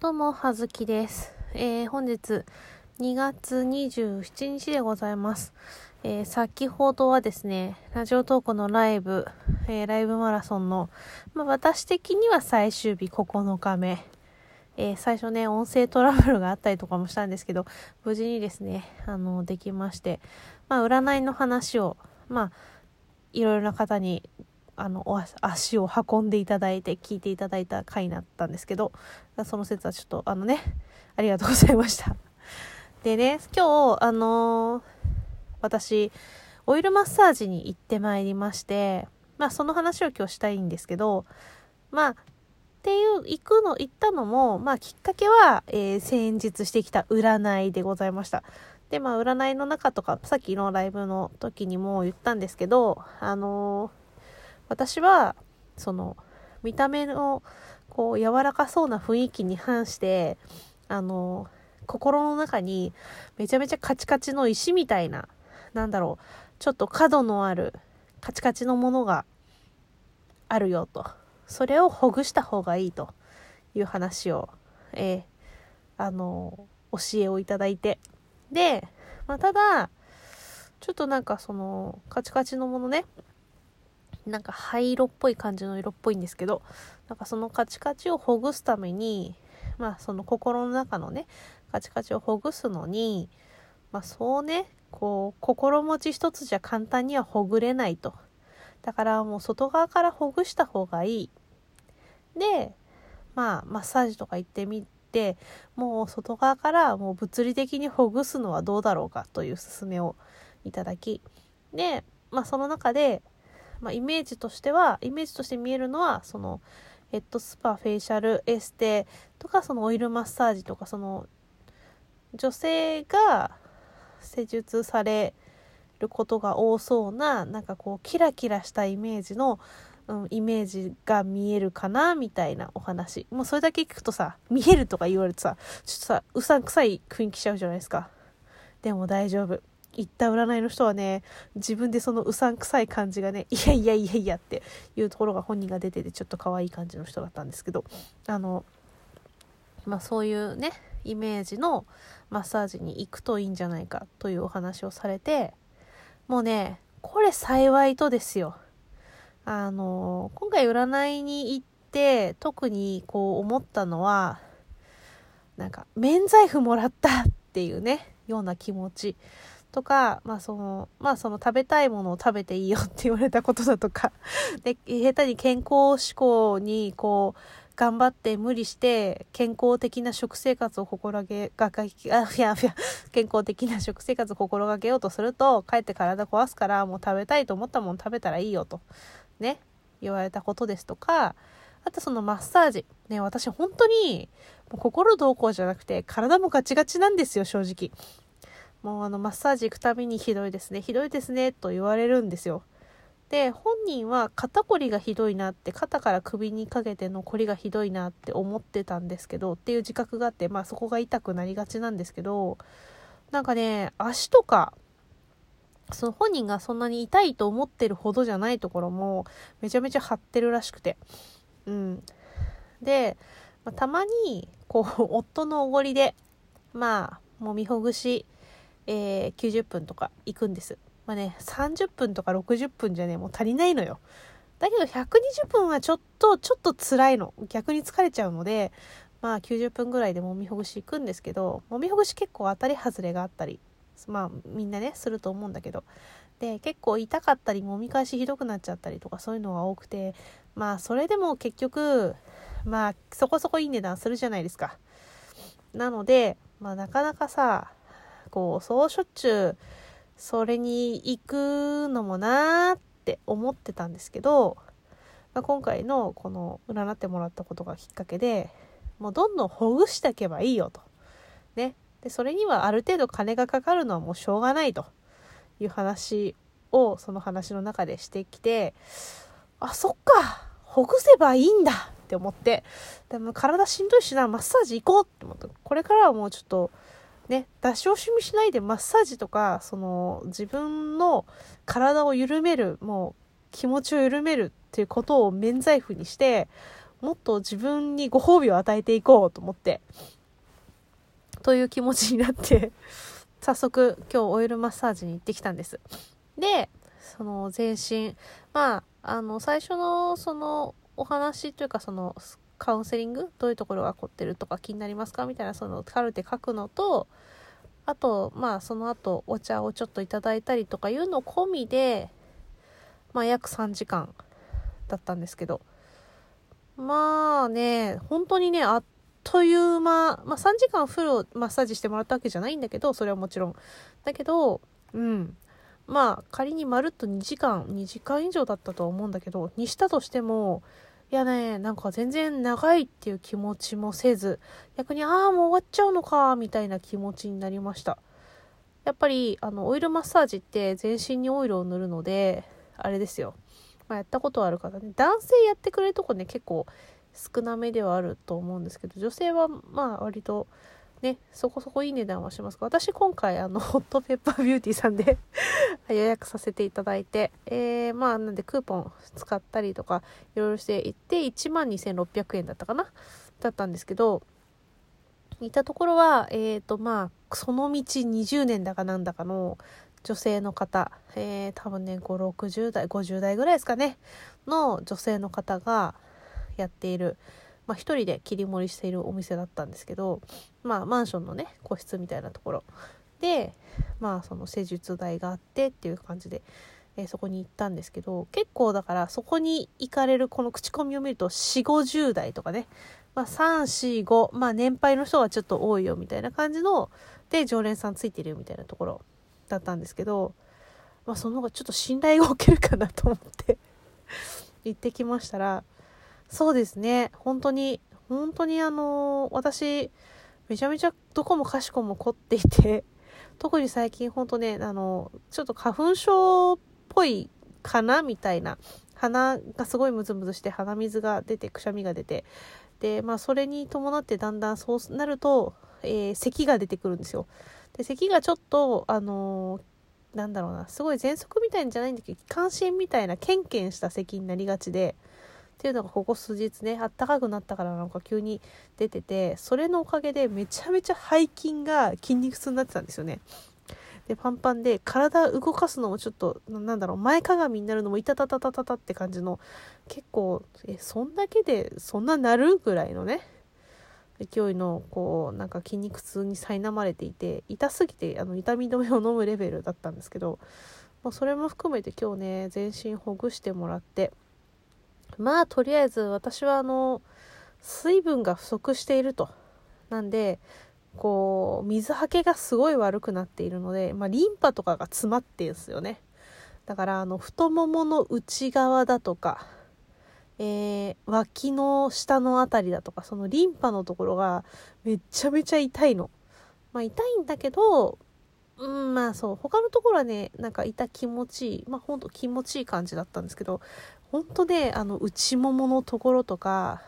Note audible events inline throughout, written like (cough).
どうも、はずきです。えー本日2月27日でございます。えー先ほどはですね、ラジオトークのライブ、えーライブマラソンの、まあ、私的には最終日9日目。え最初ね、音声トラブルがあったりとかもしたんですけど、無事にですね、あの、できまして、まあ、占いの話を、まあ、いろいろな方にあの足足を運んでいただいて聞いていただいた回になったんですけどその説はちょっとあのね (laughs) ありがとうございました。(laughs) でね今日あのー私オイルマッサージに行ってまいりましてまあその話を今日したいんですけどまあっていう行くの行ったのもまあきっかけは、えー先日してきた占いでございました。でまあ占いの中とかさっきのライブの時にも言ったんですけどあのー私はその見た目のこう柔らかそうな雰囲気に反してあの心の中にめちゃめちゃカチカチの石みたいななんだろうちょっと角のあるカチカチのものがあるよと。それをほぐした方がいいと。いう話を、えーあの教えをいただいて。で、まあ、ただちょっとなんかそのカチカチのものねなんか灰色っぽい感じの色っぽいんですけどなんかそのカチカチをほぐすためにまあその心の中のねカチカチをほぐすのにまあそうねこう心持ち一つじゃ簡単にはほぐれないと。だからもう外側からほぐした方がいい。でまあマッサージとか行ってみてもう外側からもう物理的にほぐすのはどうだろうかという勧めをいただきでまあその中でまあ、イメージとしてはイメージとして見えるのはそのヘッドスパフェイシャルエステとかそのオイルマッサージとかその女性が施術されることが多そうななんかこうキラキラしたイメージの、うん、イメージが見えるかなみたいなお話。もうそれだけ聞くとさ見えるとか言われるとさちょっとさうさんくさい雰囲気しちゃうじゃないですか。でも大丈夫。行った占いの人はね自分でそのうさんくさい感じがねいやいやいやいやっていうところが本人が出ててちょっと可愛い感じの人だったんですけどあのまあそういうねイメージのマッサージに行くといいんじゃないかというお話をされてもうねこれ幸いとですよ。あの今回占いに行って特にこう思ったのはなんか免罪符もらったっていうねような気持ち。とか、まあその、まあその食べたいものを食べていいよって言われたことだとか、(laughs) で、下手に健康志向にこう、頑張って無理して健康的な食生活を心がけ、がが、あ、いやいや、健康的な食生活を心がけようとすると、かえって体壊すから、もう食べたいと思ったもの食べたらいいよと、ね、言われたことですとか、あとそのマッサージ。ね、私本当に、もう心どうこうじゃなくて、体もガチガチなんですよ、正直。もうあのマッサージ行くたびにひどいですね。ひどいですね。と言われるんですよ。で本人は肩こりがひどいなって肩から首にかけてのこりがひどいなって思ってたんですけどっていう自覚があってまあそこが痛くなりがちなんですけどなんかね足とかその本人がそんなに痛いと思ってるほどじゃないところもめちゃめちゃ張ってるらしくて。うん。で、まあ、たまにこう夫のおごりでまあもみほぐしえー90分とか行くんです。まあね、30分とか60分じゃね、もう足りないのよ。だけど120分はちょっと、ちょっと辛いの。逆に疲れちゃうので、まあ90分ぐらいでもみほぐし行くんですけど、もみほぐし結構当たり外れがあったり、まあみんなね、すると思うんだけど。で、結構痛かったり、もみ返しひどくなっちゃったりとかそういうのが多くて、まあそれでも結局、まあそこそこいい値段するじゃないですか。なので、まあなかなかさ、こうそうしょっちゅうそれに行くのもなーって思ってたんですけど、まあ、今回のこの占ってもらったことがきっかけでもうどんどんほぐしていけばいいよと。ね。でそれにはある程度金がかかるのはもうしょうがないという話をその話の中でしてきてあそっかほぐせばいいんだって思ってでも体しんどいしなマッサージ行こうって思ってこれからはもうちょっとね、出し惜しみしないでマッサージとかその自分の体を緩めるもう気持ちを緩めるっていうことを免罪符にしてもっと自分にご褒美を与えていこうと思って、という気持ちになって早速今日オイルマッサージに行ってきたんです。で、その全身、まあ、あの、最初のそのお話というかそのカウンセリング？どういうところが凝ってるとか気になりますか？みたいなそのカルテ書くのと、あと、まあその後お茶をちょっといただいたりとかいうの込みで、まあ約3時間だったんですけど、まあね、本当にね、あっという間、まあ、3時間フルマッサージしてもらったわけじゃないんだけど、それはもちろん。だけど、うん。まあ、仮にまるっと2時間、2時間以上だったとは思うんだけど、にしたとしても、いやね、なんか全然長いっていう気持ちもせず、逆に、ああ、もう終わっちゃうのか、みたいな気持ちになりました。やっぱり、あの、オイルマッサージって全身にオイルを塗るので、あれですよ。まあ、やったことある方ね、男性やってくれるとこね、結構少なめではあると思うんですけど、女性はまあ割とね、そこそこいい値段はしますが、私今回あの、(laughs) ホットペッパービューティーさんで (laughs) 予約させていただいて、えー、まあなんでクーポン使ったりとか、いろいろしていって、12,600円だったかな？だったんですけど、いたところは、えっ、ー、とまあ、その道20年だかなんだかの女性の方、えー、多分ね、5、60代、50代ぐらいですかね、の女性の方が、やっている、まあ、一人で切り盛りしているお店だったんですけど、まあ、マンションのね個室みたいなところ。で、まあ、その施術台があってっていう感じで、えー、そこに行ったんですけど結構だからそこに行かれるこの口コミを見ると4 5 0代とかね、まあ、345まあ年配の人がちょっと多いよみたいな感じので常連さんついてるよみたいなところだったんですけど、まあ、その方がちょっと信頼が置けるかなと思って行ってきましたらそうですね。本当に、本当にあの私、めちゃめちゃどこもかしこも凝っていて、(laughs) 特に最近本当ね、あの、ちょっと花粉症っぽいかなみたいな。鼻がすごいムズムズして鼻水が出て、くしゃみが出て。で、まあそれに伴ってだんだんそうなると、えー、咳が出てくるんですよ。で、咳がちょっと、あのー、なんだろうな、すごい喘息みたいんじゃないんだけど、関心みたいなケンケンした咳になりがちで、っていうのがここ数日ねあったかくなったからなんか急に出ててそれのおかげでめちゃめちゃ背筋が筋肉痛になってたんですよね。でパンパンで体動かすのもちょっとなんだろう前かがみになるのもいたたたたたたって感じの結構えそんだけでそんななるぐらいのね勢いのこうなんか筋肉痛に苛まれていて痛すぎてあの痛み止めを飲むレベルだったんですけど、まあ、それも含めて今日ね全身ほぐしてもらってまあとりあえず私はあの水分が不足しているとなんでこう水はけがすごい悪くなっているので、まあ、リンパとかが詰まってるんですよねだからあの太ももの内側だとか、えー、脇の下の辺りだとかそのリンパのところがめちゃめちゃ痛いのまあ痛いんだけどうん、まあそう。他のところはね、なんかいた気持ちいい。まあほんと気持ちいい感じだったんですけど、ほんとね、あの、内もものところとか、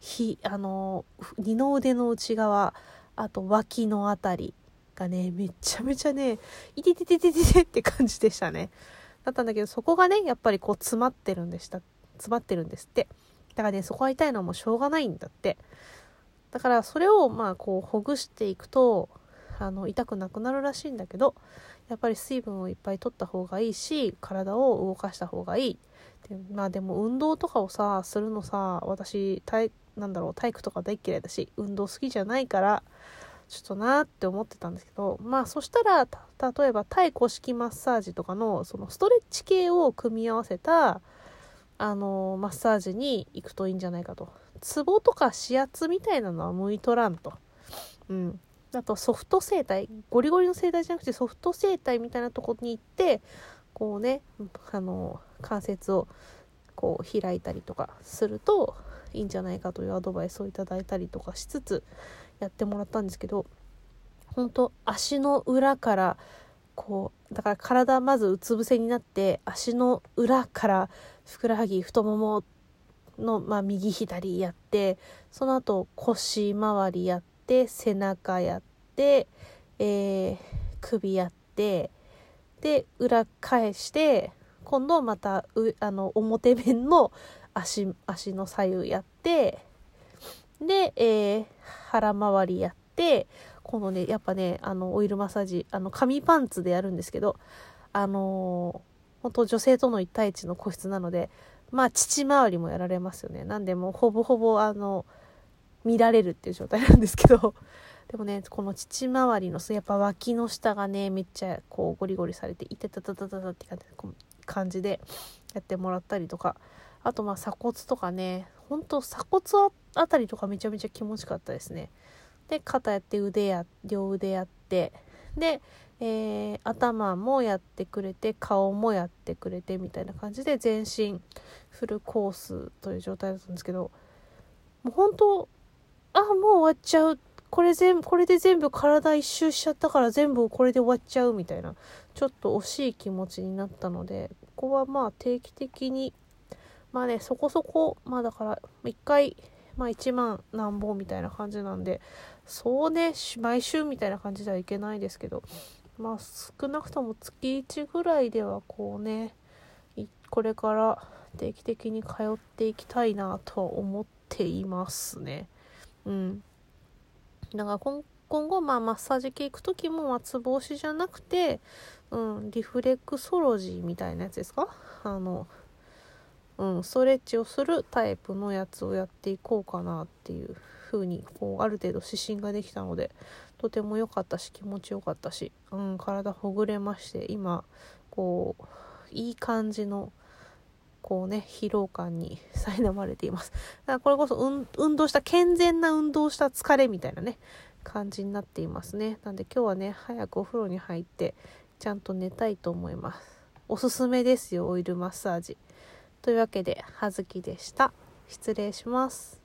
ひ、あの、二の腕の内側、あと脇のあたりがね、めちゃめちゃね、いててててててって感じでしたね。だったんだけど、そこがね、やっぱりこう詰まってるんでした。詰まってるんですって。だからね、そこが痛いのはもうしょうがないんだって。だからそれをまあこうほぐしていくと、あの痛くなくなるらしいんだけど、やっぱり水分をいっぱい取った方がいいし、体を動かした方がいい。でまあでも運動とかをさするのさ私体なんだろう体育とか大嫌いだし運動好きじゃないからちょっとなって思ってたんですけどまあそしたら例えば対古式マッサージとかのそのストレッチ系を組み合わせたあのマッサージに行くといいんじゃないかと。ツボとか指圧みたいなのは向いとらんと。うん。あとソフト整体。ゴリゴリの整体じゃなくてソフト整体みたいなとこに行ってこうねあの関節をこう開いたりとかするといいんじゃないかというアドバイスをいただいたりとかしつつやってもらったんですけど本当足の裏からこうだから体まずうつ伏せになって足の裏からふくらはぎ太ももの、まあ、右左やってその後腰回りやって背中やって、えー、首やってで裏返して今度またうあの表面の足足の左右やって、で、えー、腹回りやって、このね、やっぱね、あの、オイルマッサージ、あの、紙パンツでやるんですけど、あのー、本当女性との一対一の個室なので、まあ、父回りもやられますよね。なんで、もほぼほぼ、あの、見られるっていう状態なんですけど、でもね、この父回りの、やっぱ脇の下がね、めっちゃこうゴリゴリされて、いてたたたたたって感じでやってもらったりとか、あとまあ鎖骨とかね、ほんと鎖骨あたりとかめちゃめちゃ気持ちよかったですね。で、肩やって腕や、両腕やって、で、えー、頭もやってくれて、顔もやってくれてみたいな感じで全身フルコースという状態だったんですけど、もう本当あ、もう終わっちゃうこれ全これで全部体一周しちゃったから全部これで終わっちゃうみたいなちょっと惜しい気持ちになったのでここはまあ定期的にまあねそこそこまあだから1回まあ1万何本みたいな感じなんでそうね毎週みたいな感じではいけないですけどまあ少なくとも月1ぐらいではこうねこれから定期的に通っていきたいなとは思っていますね。うん。だから今後まあマッサージ系行く時も松帽子じゃなくて、うん、リフレクソロジーみたいなやつですか？あの、うん、ストレッチをするタイプのやつをやっていこうかなっていう風にこうある程度指針ができたのでとても良かったし気持ちよかったし、うん、体ほぐれまして今こういい感じのこうね、疲労感に苛まれています。(laughs) だからこれこそ、うん、運動した、健全な運動した疲れみたいなね、感じになっていますね。なんで今日はね、早くお風呂に入って、ちゃんと寝たいと思います。おすすめですよ、オイルマッサージ。というわけで、はずきでした。失礼します。